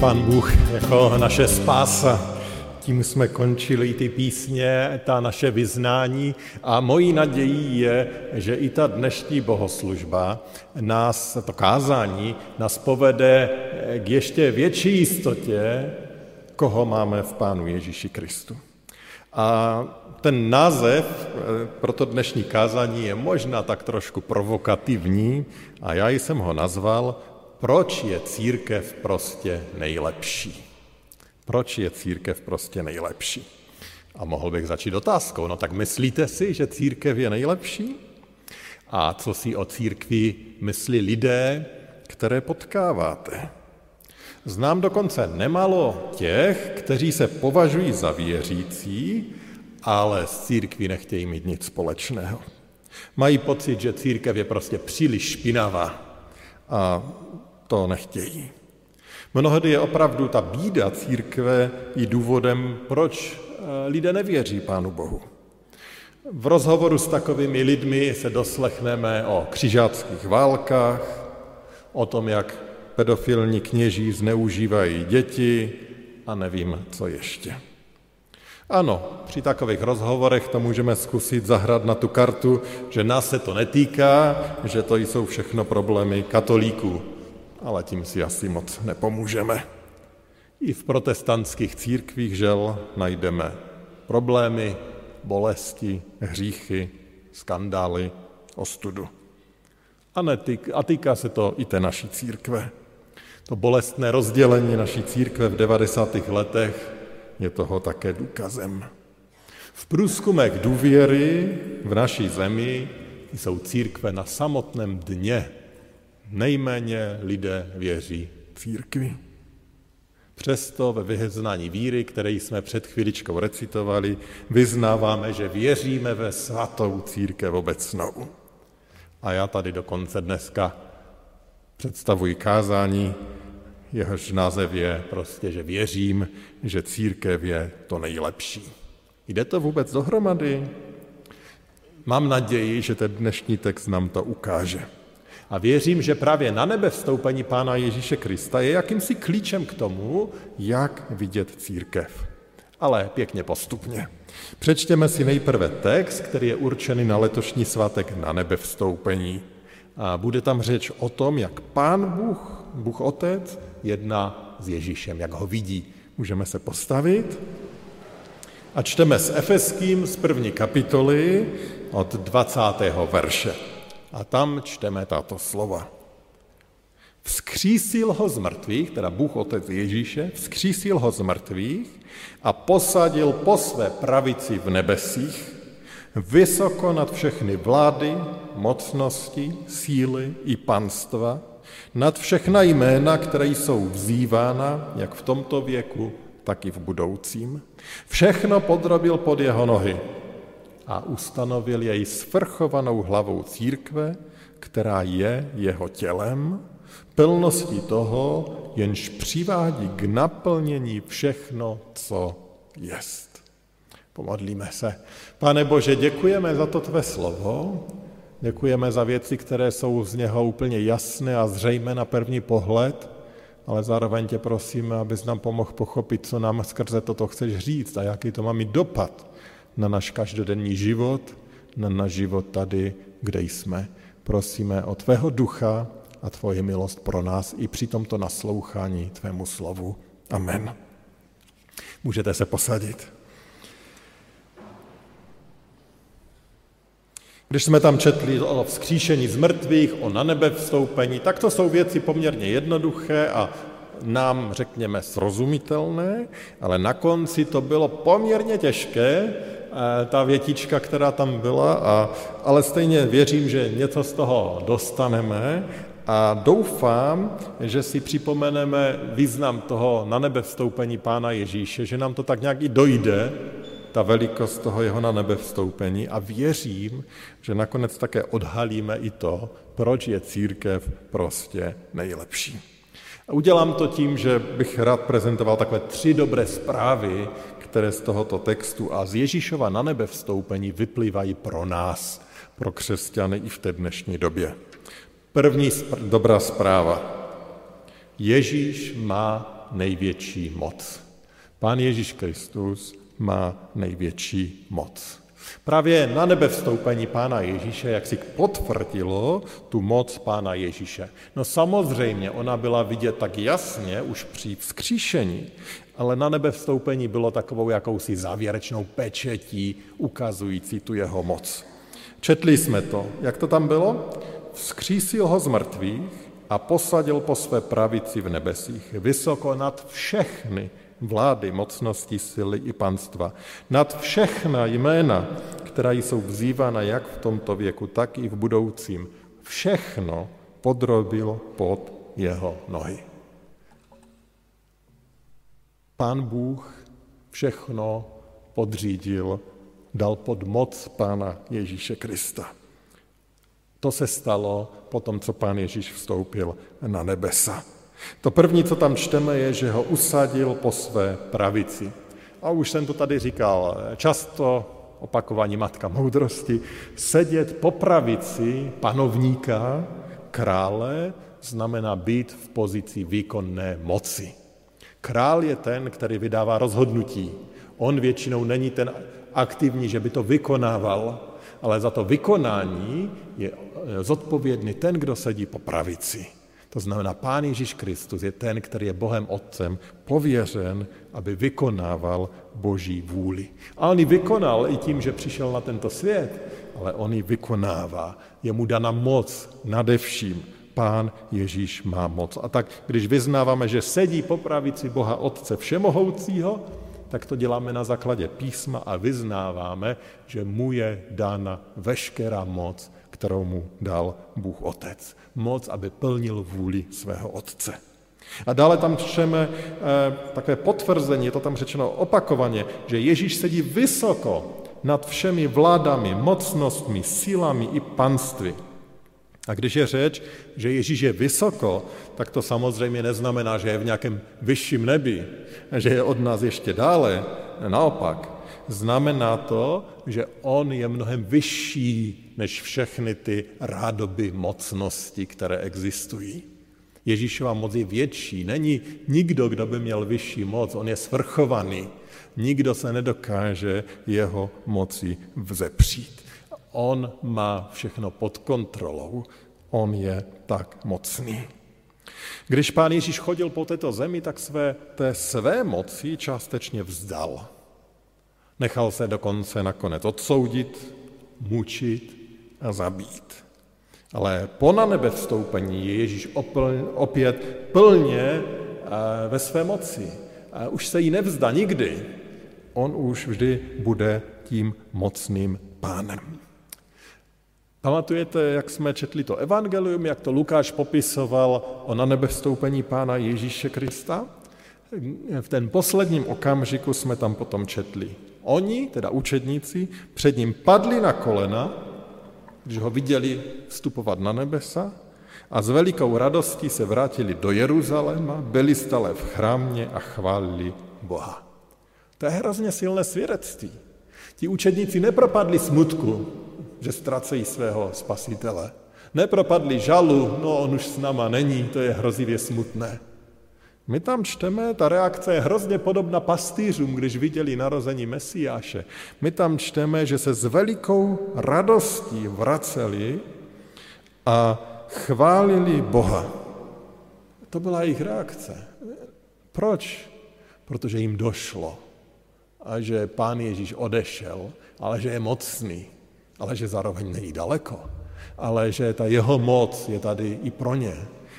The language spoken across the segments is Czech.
Pán Bůh jako naše spása. Tím jsme končili ty písně, ta naše vyznání a mojí nadějí je, že i ta dnešní bohoslužba nás, to kázání, nás povede k ještě větší jistotě, koho máme v Pánu Ježíši Kristu. A ten název pro to dnešní kázání je možná tak trošku provokativní a já jsem ho nazval proč je církev prostě nejlepší. Proč je církev prostě nejlepší? A mohl bych začít otázkou, no tak myslíte si, že církev je nejlepší? A co si o církvi myslí lidé, které potkáváte? Znám dokonce nemalo těch, kteří se považují za věřící, ale s církví nechtějí mít nic společného. Mají pocit, že církev je prostě příliš špinavá a to nechtějí. Mnohdy je opravdu ta bída církve i důvodem, proč eh, lidé nevěří Pánu Bohu. V rozhovoru s takovými lidmi se doslechneme o křižáckých válkách, o tom, jak pedofilní kněží zneužívají děti a nevím, co ještě. Ano, při takových rozhovorech to můžeme zkusit zahrát na tu kartu, že nás se to netýká, že to jsou všechno problémy katolíků ale tím si asi moc nepomůžeme. I v protestantských církvích žel najdeme problémy, bolesti, hříchy, skandály, ostudu. A, netýk, a týká se to i té naší církve. To bolestné rozdělení naší církve v 90. letech je toho také důkazem. V průzkumech důvěry v naší zemi jsou církve na samotném dně nejméně lidé věří církvi. Přesto ve vyznání víry, které jsme před chvíličkou recitovali, vyznáváme, že věříme ve svatou církev obecnou. A já tady dokonce dneska představuji kázání, jehož název je prostě, že věřím, že církev je to nejlepší. Jde to vůbec dohromady? Mám naději, že ten dnešní text nám to ukáže. A věřím, že právě na nebe vstoupení Pána Ježíše Krista je jakýmsi klíčem k tomu, jak vidět církev. Ale pěkně postupně. Přečtěme si nejprve text, který je určený na letošní svátek na nebe vstoupení. A bude tam řeč o tom, jak Pán Bůh, Bůh Otec, jedná s Ježíšem, jak ho vidí. Můžeme se postavit a čteme s Efeským z první kapitoly od 20. verše. A tam čteme tato slova. Vzkřísil ho z mrtvých, teda Bůh Otec Ježíše, vzkřísil ho z mrtvých a posadil po své pravici v nebesích, vysoko nad všechny vlády, mocnosti, síly i panstva, nad všechna jména, které jsou vzývána, jak v tomto věku, tak i v budoucím. Všechno podrobil pod jeho nohy a ustanovil jej svrchovanou hlavou církve, která je jeho tělem, plností toho, jenž přivádí k naplnění všechno, co jest. Pomodlíme se. Pane Bože, děkujeme za to tvé slovo, děkujeme za věci, které jsou z něho úplně jasné a zřejmé na první pohled, ale zároveň tě prosíme, abys nám pomohl pochopit, co nám skrze toto chceš říct a jaký to má mít dopad na náš každodenní život, na náš život tady, kde jsme. Prosíme o tvého ducha a tvoje milost pro nás i při tomto naslouchání tvému slovu. Amen. Můžete se posadit. Když jsme tam četli o vzkříšení z mrtvých, o na nebe vstoupení, tak to jsou věci poměrně jednoduché a nám, řekněme, srozumitelné, ale na konci to bylo poměrně těžké, ta větička, která tam byla, a, ale stejně věřím, že něco z toho dostaneme A doufám, že si připomeneme význam toho na nebe vstoupení Pána Ježíše, že nám to tak nějak i dojde, ta velikost toho jeho na nebe vstoupení a věřím, že nakonec také odhalíme i to, proč je církev prostě nejlepší. Udělám to tím, že bych rád prezentoval takové tři dobré zprávy, které z tohoto textu a z Ježíšova na nebe vstoupení vyplývají pro nás, pro křesťany i v té dnešní době. První dobrá zpráva. Ježíš má největší moc. Pán Ježíš Kristus má největší moc. Právě na nebe vstoupení Pána Ježíše, jak si potvrdilo tu moc Pána Ježíše. No samozřejmě, ona byla vidět tak jasně už při vzkříšení, ale na nebe vstoupení bylo takovou jakousi závěrečnou pečetí ukazující tu jeho moc. Četli jsme to. Jak to tam bylo? Vzkřísil ho z mrtvých a posadil po své pravici v nebesích, vysoko nad všechny vlády, mocnosti, sily i panstva, nad všechna jména, která jsou vzývána jak v tomto věku, tak i v budoucím. Všechno podrobil pod jeho nohy. Pán Bůh všechno podřídil, dal pod moc Pána Ježíše Krista. To se stalo po tom, co Pán Ježíš vstoupil na nebesa. To první, co tam čteme, je, že ho usadil po své pravici. A už jsem to tady říkal často, opakování matka moudrosti, sedět po pravici panovníka, krále, znamená být v pozici výkonné moci. Král je ten, který vydává rozhodnutí. On většinou není ten aktivní, že by to vykonával, ale za to vykonání je zodpovědný ten, kdo sedí po pravici. To znamená, Pán Ježíš Kristus je ten, který je Bohem Otcem pověřen, aby vykonával Boží vůli. A on ji vykonal i tím, že přišel na tento svět, ale on ji vykonává. Je mu dana moc nade vším. Pán Ježíš má moc. A tak, když vyznáváme, že sedí po pravici Boha Otce Všemohoucího, tak to děláme na základě písma a vyznáváme, že mu je dána veškerá moc, kterou mu dal Bůh Otec. Moc, aby plnil vůli svého Otce. A dále tam čteme eh, takové potvrzení, je to tam řečeno opakovaně, že Ježíš sedí vysoko nad všemi vládami, mocnostmi, sílami i panství. A když je řeč, že Ježíš je vysoko, tak to samozřejmě neznamená, že je v nějakém vyšším nebi, že je od nás ještě dále. Naopak, znamená to, že on je mnohem vyšší než všechny ty rádoby mocnosti, které existují. Ježíšova moc je větší. Není nikdo, kdo by měl vyšší moc. On je svrchovaný. Nikdo se nedokáže jeho moci vzepřít. On má všechno pod kontrolou. On je tak mocný. Když pán Ježíš chodil po této zemi, tak své, té své moci částečně vzdal. Nechal se dokonce nakonec odsoudit, mučit a zabít. Ale po na nebe vstoupení je Ježíš opět plně eh, ve své moci. Už se jí nevzdá nikdy. On už vždy bude tím mocným pánem. Pamatujete, jak jsme četli to evangelium, jak to Lukáš popisoval o na nebe vstoupení pána Ježíše Krista? V ten posledním okamžiku jsme tam potom četli. Oni, teda učedníci, před ním padli na kolena, když ho viděli vstupovat na nebesa a s velikou radostí se vrátili do Jeruzaléma, byli stále v chrámě a chválili Boha. To je hrozně silné svědectví. Ti učedníci nepropadli smutku, že ztracejí svého spasitele. Nepropadli žalu, no on už s náma není, to je hrozivě smutné. My tam čteme, ta reakce je hrozně podobná pastýřům, když viděli narození Mesiáše. My tam čteme, že se s velikou radostí vraceli a chválili Boha. To byla jejich reakce. Proč? Protože jim došlo, a že pán Ježíš odešel, ale že je mocný, ale že zároveň není daleko, ale že ta jeho moc je tady i pro ně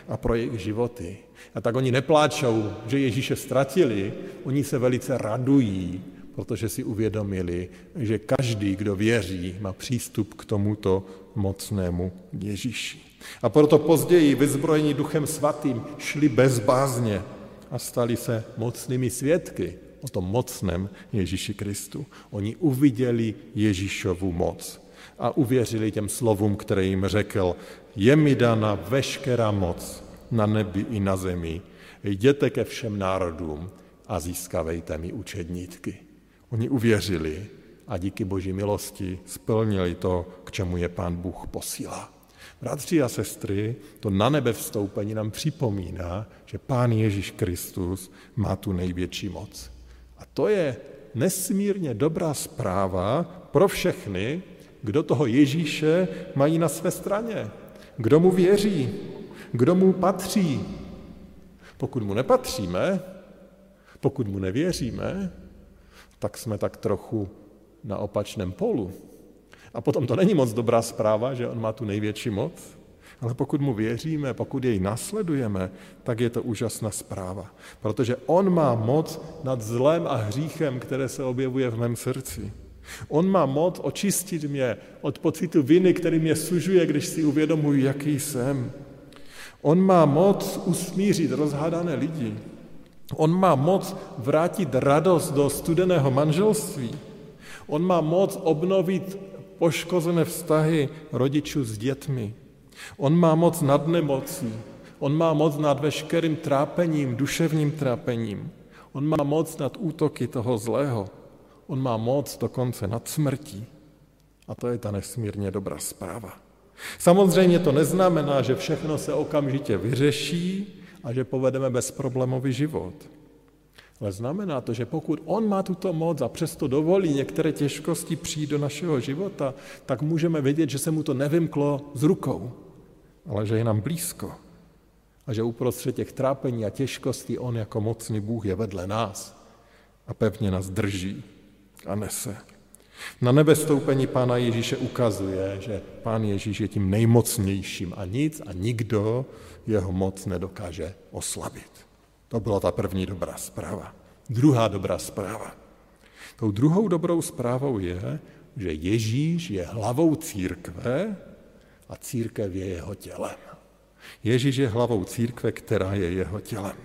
a pro jejich životy. A tak oni nepláčou, že Ježíše ztratili, oni se velice radují, protože si uvědomili, že každý, kdo věří, má přístup k tomuto mocnému Ježíši. A proto později vyzbrojení duchem svatým šli bez bázně a stali se mocnými svědky o tom mocném Ježíši Kristu. Oni uviděli Ježíšovu moc a uvěřili těm slovům, které jim řekl, je mi dana veškerá moc na nebi i na zemi. Jděte ke všem národům a získavejte mi učedníky. Oni uvěřili a díky boží milosti splnili to, k čemu je pán Bůh posílá. Bratři a sestry, to na nebe vstoupení nám připomíná, že pán Ježíš Kristus má tu největší moc. A to je nesmírně dobrá zpráva pro všechny, kdo toho Ježíše mají na své straně, kdo mu věří, kdo mu patří. Pokud mu nepatříme, pokud mu nevěříme, tak jsme tak trochu na opačném polu. A potom to není moc dobrá zpráva, že on má tu největší moc, ale pokud mu věříme, pokud jej nasledujeme, tak je to úžasná zpráva. Protože on má moc nad zlem a hříchem, které se objevuje v mém srdci. On má moc očistit mě od pocitu viny, který mě sužuje, když si uvědomuji, jaký jsem. On má moc usmířit rozhádané lidi. On má moc vrátit radost do studeného manželství. On má moc obnovit poškozené vztahy rodičů s dětmi. On má moc nad nemocí. On má moc nad veškerým trápením, duševním trápením. On má moc nad útoky toho zlého. On má moc dokonce nad smrtí. A to je ta nesmírně dobrá zpráva. Samozřejmě to neznamená, že všechno se okamžitě vyřeší a že povedeme bezproblémový život. Ale znamená to, že pokud on má tuto moc a přesto dovolí některé těžkosti přijít do našeho života, tak můžeme vědět, že se mu to nevymklo z rukou, ale že je nám blízko. A že uprostřed těch trápení a těžkostí on jako mocný Bůh je vedle nás a pevně nás drží a nese. Na nebe stoupení Pána Ježíše ukazuje, že Pán Ježíš je tím nejmocnějším a nic a nikdo jeho moc nedokáže oslabit. To byla ta první dobrá zpráva. Druhá dobrá zpráva. Tou druhou dobrou zprávou je, že Ježíš je hlavou církve a církev je jeho tělem. Ježíš je hlavou církve, která je jeho tělem.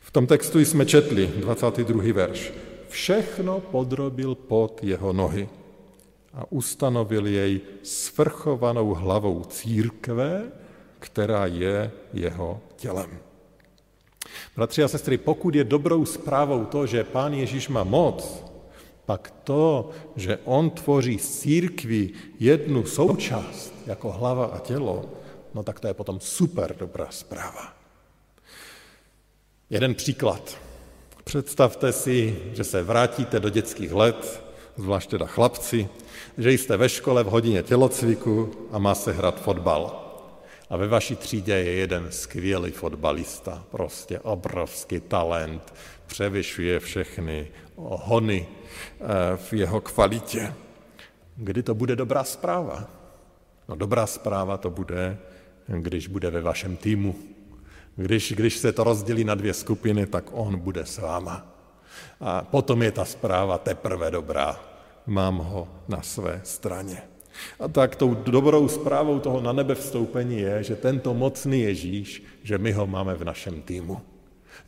V tom textu jsme četli 22. verš všechno podrobil pod jeho nohy a ustanovil jej svrchovanou hlavou církve, která je jeho tělem. Bratři a sestry, pokud je dobrou zprávou to, že Pán Ježíš má moc, pak to, že on tvoří z církví jednu součást jako hlava a tělo, no tak to je potom super dobrá zpráva. Jeden příklad. Představte si, že se vrátíte do dětských let, zvlášť teda chlapci, že jste ve škole v hodině tělocviku a má se hrát fotbal. A ve vaší třídě je jeden skvělý fotbalista, prostě obrovský talent, převyšuje všechny hony eh, v jeho kvalitě. Kdy to bude dobrá zpráva? No dobrá zpráva to bude, když bude ve vašem týmu, když, když se to rozdělí na dvě skupiny, tak on bude s váma. A potom je ta zpráva teprve dobrá. Mám ho na své straně. A tak tou dobrou zprávou toho na nebe vstoupení je, že tento mocný Ježíš, že my ho máme v našem týmu.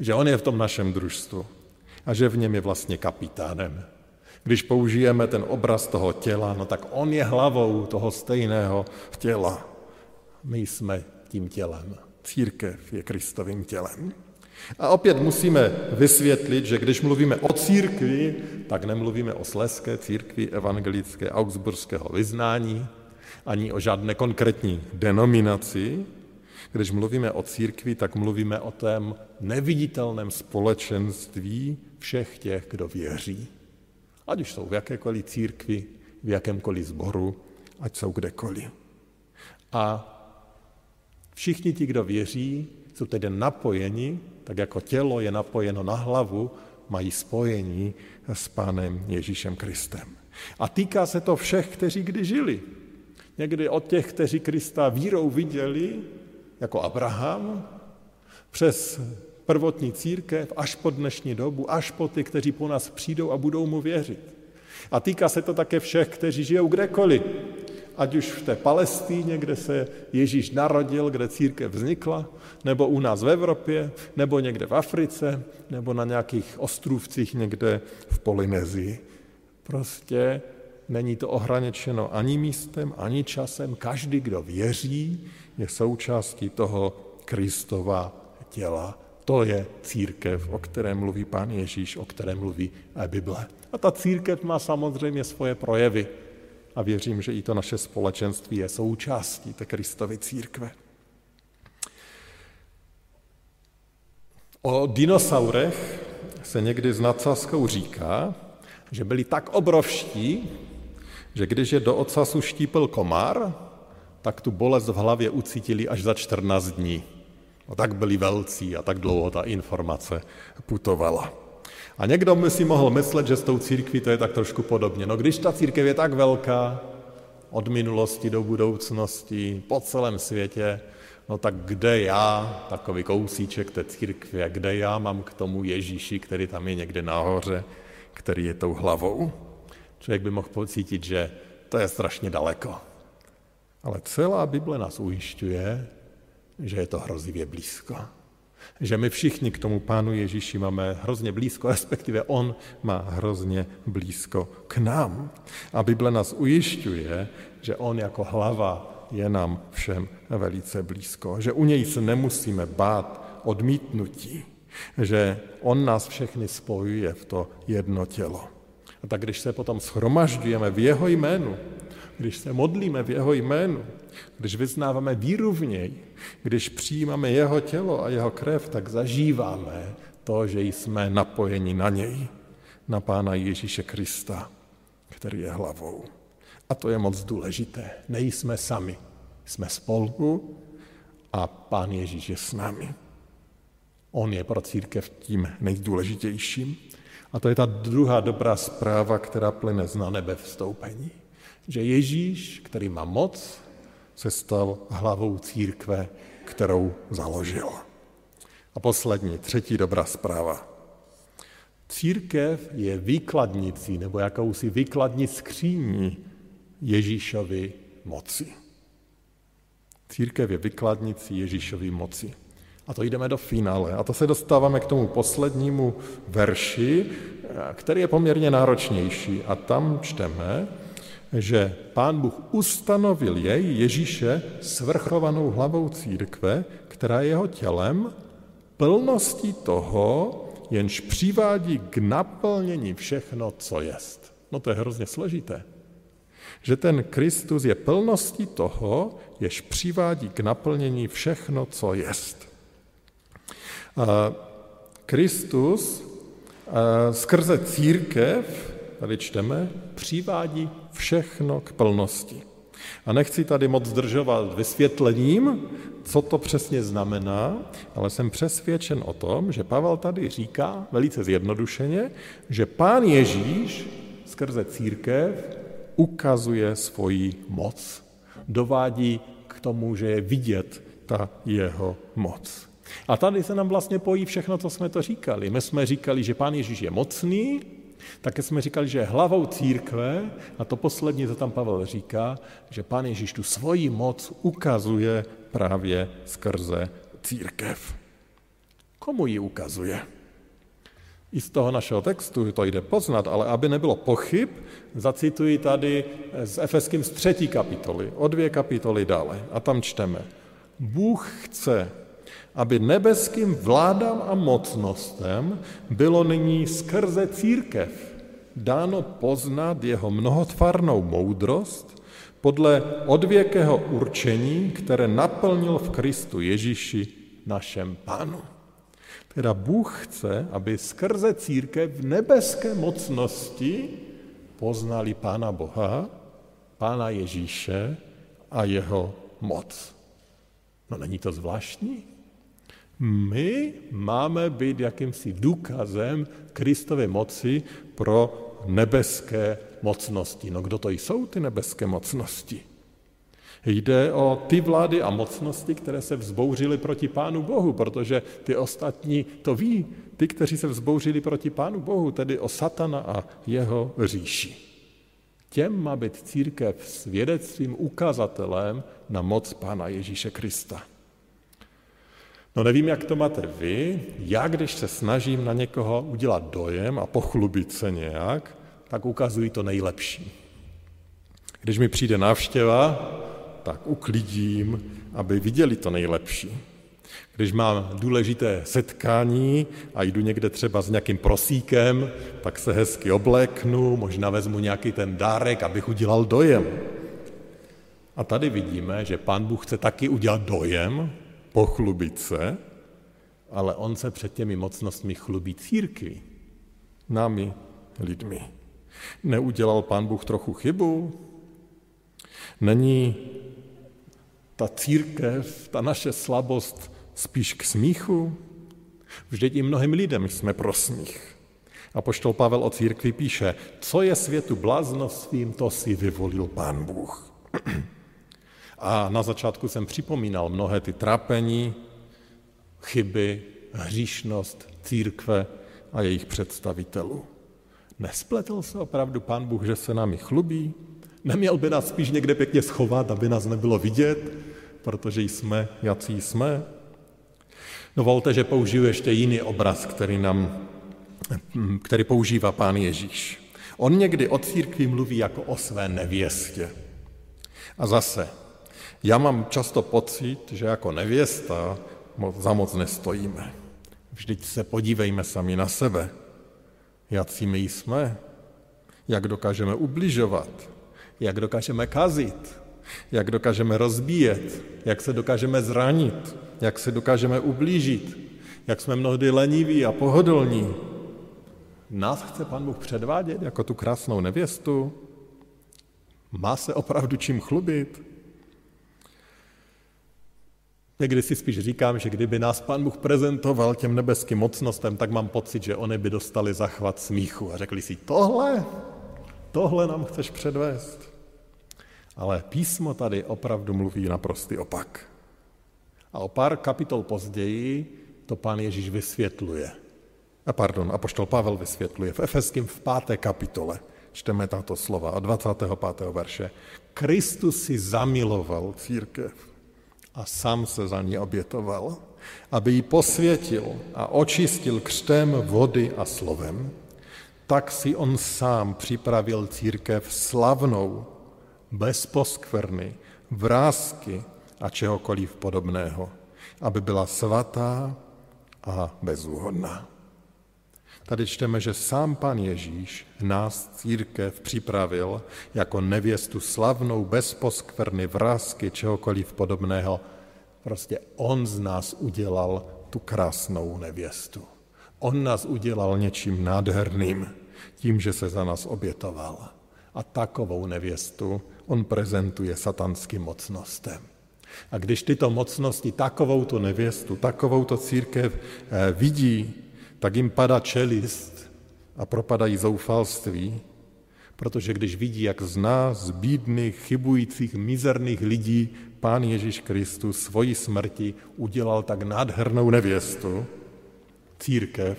Že on je v tom našem družstvu a že v něm je vlastně kapitánem. Když použijeme ten obraz toho těla, no tak on je hlavou toho stejného těla. My jsme tím tělem. Církev je Kristovým tělem. A opět musíme vysvětlit, že když mluvíme o církvi, tak nemluvíme o sleské církvi evangelické augsburského vyznání, ani o žádné konkrétní denominaci. Když mluvíme o církvi, tak mluvíme o tom neviditelném společenství všech těch, kdo věří. Ať už jsou v jakékoliv církvi, v jakémkoliv sboru, ať jsou kdekoliv. A Všichni ti, kdo věří, jsou tedy napojeni, tak jako tělo je napojeno na hlavu, mají spojení s Pánem Ježíšem Kristem. A týká se to všech, kteří kdy žili. Někdy od těch, kteří Krista vírou viděli, jako Abraham, přes Prvotní církev až po dnešní dobu, až po ty, kteří po nás přijdou a budou mu věřit. A týká se to také všech, kteří žijou kdekoliv. Ať už v té Palestíně, kde se Ježíš narodil, kde církev vznikla, nebo u nás v Evropě, nebo někde v Africe, nebo na nějakých ostrůvcích někde v Polynézii. Prostě není to ohraničeno ani místem, ani časem. Každý, kdo věří, je součástí toho Kristova těla. To je církev, o které mluví pán Ježíš, o které mluví Bible. A ta církev má samozřejmě svoje projevy. A věřím, že i to naše společenství je součástí té Kristovy církve. O dinosaurech se někdy s nadsázkou říká, že byli tak obrovští, že když je do ocasu štípil komár, tak tu bolest v hlavě ucítili až za 14 dní. No tak byli velcí a tak dlouho ta informace putovala. A někdo by si mohl myslet, že s tou církví to je tak trošku podobně. No když ta církev je tak velká, od minulosti do budoucnosti, po celém světě, no tak kde já, takový kousíček té církve, kde já mám k tomu Ježíši, který tam je někde nahoře, který je tou hlavou. Člověk by mohl pocítit, že to je strašně daleko. Ale celá Bible nás ujišťuje, že je to hrozivě blízko. Že my všichni k tomu Pánu Ježíši máme hrozně blízko, respektive On má hrozně blízko k nám. A Bible nás ujišťuje, že On jako hlava je nám všem velice blízko. Že u něj se nemusíme bát odmítnutí. Že On nás všechny spojuje v to jedno tělo. A tak když se potom schromažďujeme v jeho jménu, když se modlíme v jeho jménu, když vyznáváme víru v něj, když přijímáme jeho tělo a jeho krev, tak zažíváme to, že jsme napojeni na něj, na Pána Ježíše Krista, který je hlavou. A to je moc důležité. Nejsme sami. Jsme spolu a Pán Ježíš je s námi. On je pro církev tím nejdůležitějším. A to je ta druhá dobrá zpráva, která plyne z na nebe vstoupení. Že Ježíš, který má moc, se stal hlavou církve, kterou založil. A poslední, třetí dobrá zpráva. Církev je výkladnicí nebo jakousi výkladní skříní Ježíšovy moci. Církev je vykladnicí Ježíšovy moci. A to jdeme do finále. A to se dostáváme k tomu poslednímu verši, který je poměrně náročnější. A tam čteme, že pán Bůh ustanovil jej, Ježíše, svrchovanou hlavou církve, která je jeho tělem, plností toho, jenž přivádí k naplnění všechno, co jest. No to je hrozně složité. Že ten Kristus je plností toho, jež přivádí k naplnění všechno, co jest. Kristus skrze církev, tady čteme, přivádí všechno k plnosti. A nechci tady moc zdržovat vysvětlením, co to přesně znamená, ale jsem přesvědčen o tom, že Pavel tady říká velice zjednodušeně, že pán Ježíš skrze církev ukazuje svoji moc. Dovádí k tomu, že je vidět ta jeho moc. A tady se nám vlastně pojí všechno, co jsme to říkali. My jsme říkali, že pán Ježíš je mocný, také jsme říkali, že hlavou církve a to poslední, co tam Pavel říká, že pán Ježíš tu svoji moc ukazuje právě skrze církev. Komu ji ukazuje? I z toho našeho textu to jde poznat, ale aby nebylo pochyb, zacituji tady z Efeským z třetí kapitoly, o dvě kapitoly dále. A tam čteme. Bůh chce, aby nebeským vládám a mocnostem bylo nyní skrze církev dáno poznat jeho mnohotvarnou moudrost podle odvěkého určení, které naplnil v Kristu Ježíši našem pánu. Teda Bůh chce, aby skrze církev v nebeské mocnosti poznali Pána Boha, Pána Ježíše a jeho moc. No není to zvláštní? My máme být jakýmsi důkazem Kristovy moci pro nebeské mocnosti. No kdo to jsou ty nebeské mocnosti? Jde o ty vlády a mocnosti, které se vzbouřily proti Pánu Bohu, protože ty ostatní to ví, ty, kteří se vzbouřili proti Pánu Bohu, tedy o Satana a jeho říši. Těm má být církev svědectvím, ukazatelem na moc Pána Ježíše Krista. No nevím, jak to máte vy, já když se snažím na někoho udělat dojem a pochlubit se nějak, tak ukazují to nejlepší. Když mi přijde návštěva, tak uklidím, aby viděli to nejlepší. Když mám důležité setkání a jdu někde třeba s nějakým prosíkem, tak se hezky obléknu, možná vezmu nějaký ten dárek, abych udělal dojem. A tady vidíme, že pán Bůh chce taky udělat dojem, pochlubit se, ale on se před těmi mocnostmi chlubí církví, námi lidmi. Neudělal pán Bůh trochu chybu? Není ta církev, ta naše slabost spíš k smíchu? Vždyť i mnohým lidem jsme pro smích. A poštol Pavel o církvi píše, co je světu bláznostvím, to si vyvolil pán Bůh. A na začátku jsem připomínal mnohé ty trápení, chyby, hříšnost církve a jejich představitelů. Nespletl se opravdu pán Bůh, že se námi chlubí? Neměl by nás spíš někde pěkně schovat, aby nás nebylo vidět, protože jsme, jací jsme? Dovolte, že použiju ještě jiný obraz, který, nám, který používá pán Ježíš. On někdy o církvi mluví jako o své nevěstě. A zase, já mám často pocit, že jako nevěsta za moc nestojíme. Vždyť se podívejme sami na sebe. Jací my jsme? Jak dokážeme ubližovat? Jak dokážeme kazit? Jak dokážeme rozbíjet? Jak se dokážeme zranit? Jak se dokážeme ublížit? Jak jsme mnohdy leniví a pohodlní? Nás chce Pan Bůh předvádět jako tu krásnou nevěstu? Má se opravdu čím chlubit? Někdy si spíš říkám, že kdyby nás Pán Bůh prezentoval těm nebeským mocnostem, tak mám pocit, že oni by dostali zachvat smíchu a řekli si, tohle, tohle nám chceš předvést. Ale písmo tady opravdu mluví naprostý opak. A o pár kapitol později to pán Ježíš vysvětluje. A pardon, apoštol Pavel vysvětluje v Efeským v páté kapitole. Čteme tato slova od 25. verše. Kristus si zamiloval církev a sám se za ní obětoval, aby ji posvětil a očistil křtem vody a slovem, tak si on sám připravil církev slavnou, bez poskvrny, vrázky a čehokoliv podobného, aby byla svatá a bezúhodná. Tady čteme, že sám pan Ježíš nás církev připravil jako nevěstu slavnou, bez poskvrny, vrázky, čehokoliv podobného. Prostě on z nás udělal tu krásnou nevěstu. On nás udělal něčím nádherným, tím, že se za nás obětoval. A takovou nevěstu on prezentuje satanským mocnostem. A když tyto mocnosti takovouto nevěstu, takovouto církev eh, vidí, tak jim padá čelist a propadají zoufalství, protože když vidí, jak z nás, bídných, chybujících, mizerných lidí, Pán Ježíš Kristus svoji smrti udělal tak nádhernou nevěstu, církev,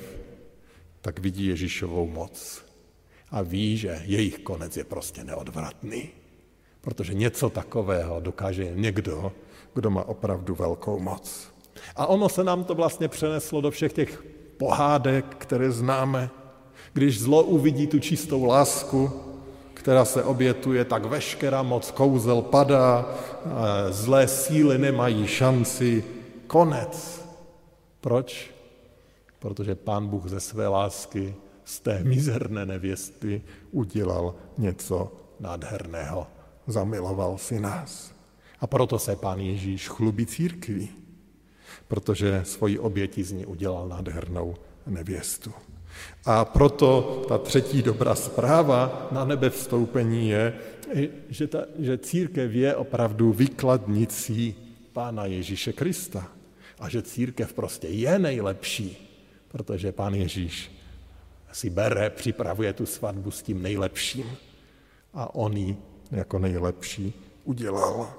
tak vidí Ježíšovou moc a ví, že jejich konec je prostě neodvratný. Protože něco takového dokáže někdo, kdo má opravdu velkou moc. A ono se nám to vlastně přeneslo do všech těch pohádek, které známe. Když zlo uvidí tu čistou lásku, která se obětuje, tak veškerá moc kouzel padá, zlé síly nemají šanci, konec. Proč? Protože pán Bůh ze své lásky z té mizerné nevěsty udělal něco nádherného. Zamiloval si nás. A proto se pán Ježíš chlubí církví, protože svoji oběti z ní udělal nádhernou nevěstu. A proto ta třetí dobrá zpráva na nebe vstoupení je, že, ta, že církev je opravdu vykladnicí Pána Ježíše Krista. A že církev prostě je nejlepší, protože Pán Ježíš si bere, připravuje tu svatbu s tím nejlepším a on ji jako nejlepší udělal.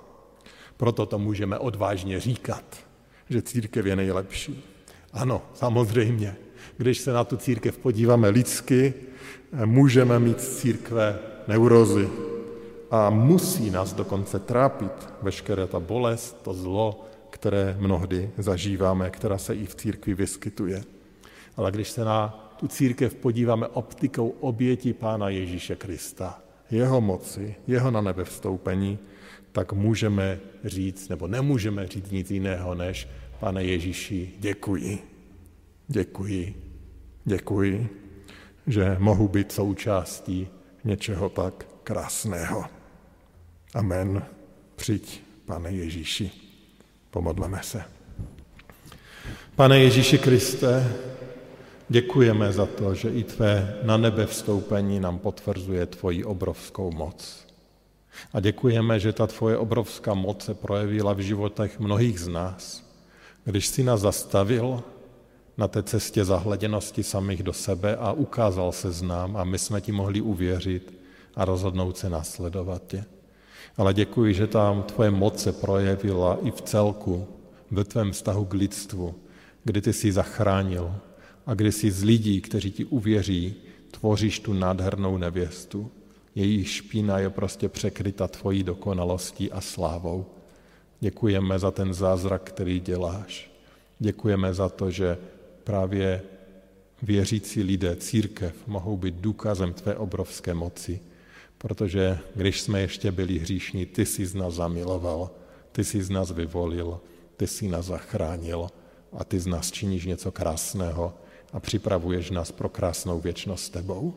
Proto to můžeme odvážně říkat, že církev je nejlepší. Ano, samozřejmě. Když se na tu církev podíváme lidsky, můžeme mít z církve neurozy. A musí nás dokonce trápit veškeré ta bolest, to zlo, které mnohdy zažíváme, která se i v církvi vyskytuje. Ale když se na tu církev podíváme optikou oběti Pána Ježíše Krista, jeho moci, jeho na nebe vstoupení, tak můžeme říct, nebo nemůžeme říct nic jiného, než pane Ježíši, děkuji, děkuji, děkuji, že mohu být součástí něčeho tak krásného. Amen. Přijď, pane Ježíši, pomodleme se. Pane Ježíši Kriste, děkujeme za to, že i tvé na nebe vstoupení nám potvrzuje tvoji obrovskou moc. A děkujeme, že ta tvoje obrovská moc se projevila v životech mnohých z nás, když jsi nás zastavil na té cestě zahleděnosti samých do sebe a ukázal se z nám a my jsme ti mohli uvěřit a rozhodnout se následovat tě. Ale děkuji, že tam tvoje moc se projevila i v celku, ve tvém vztahu k lidstvu, kdy ty jsi zachránil a kdy jsi z lidí, kteří ti uvěří, tvoříš tu nádhernou nevěstu. Její špína je prostě překryta tvojí dokonalostí a slávou. Děkujeme za ten zázrak, který děláš. Děkujeme za to, že právě věřící lidé, církev, mohou být důkazem tvé obrovské moci, protože když jsme ještě byli hříšní, ty jsi z nás zamiloval, ty jsi z nás vyvolil, ty jsi nás zachránil a ty z nás činíš něco krásného a připravuješ nás pro krásnou věčnost s tebou.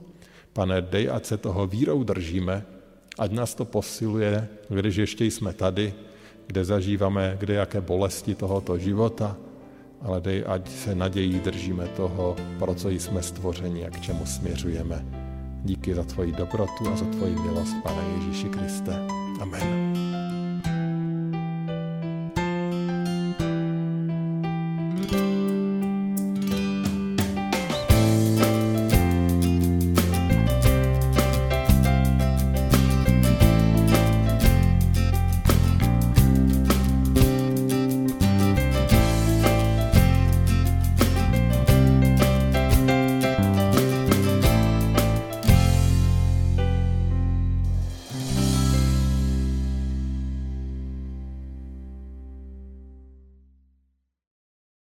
Pane, dej, ať se toho vírou držíme, ať nás to posiluje, když ještě jsme tady, kde zažíváme kde jaké bolesti tohoto života, ale dej, ať se nadějí držíme toho, pro co jsme stvořeni a k čemu směřujeme. Díky za tvoji dobrotu a za tvoji milost, Pane Ježíši Kriste. Amen.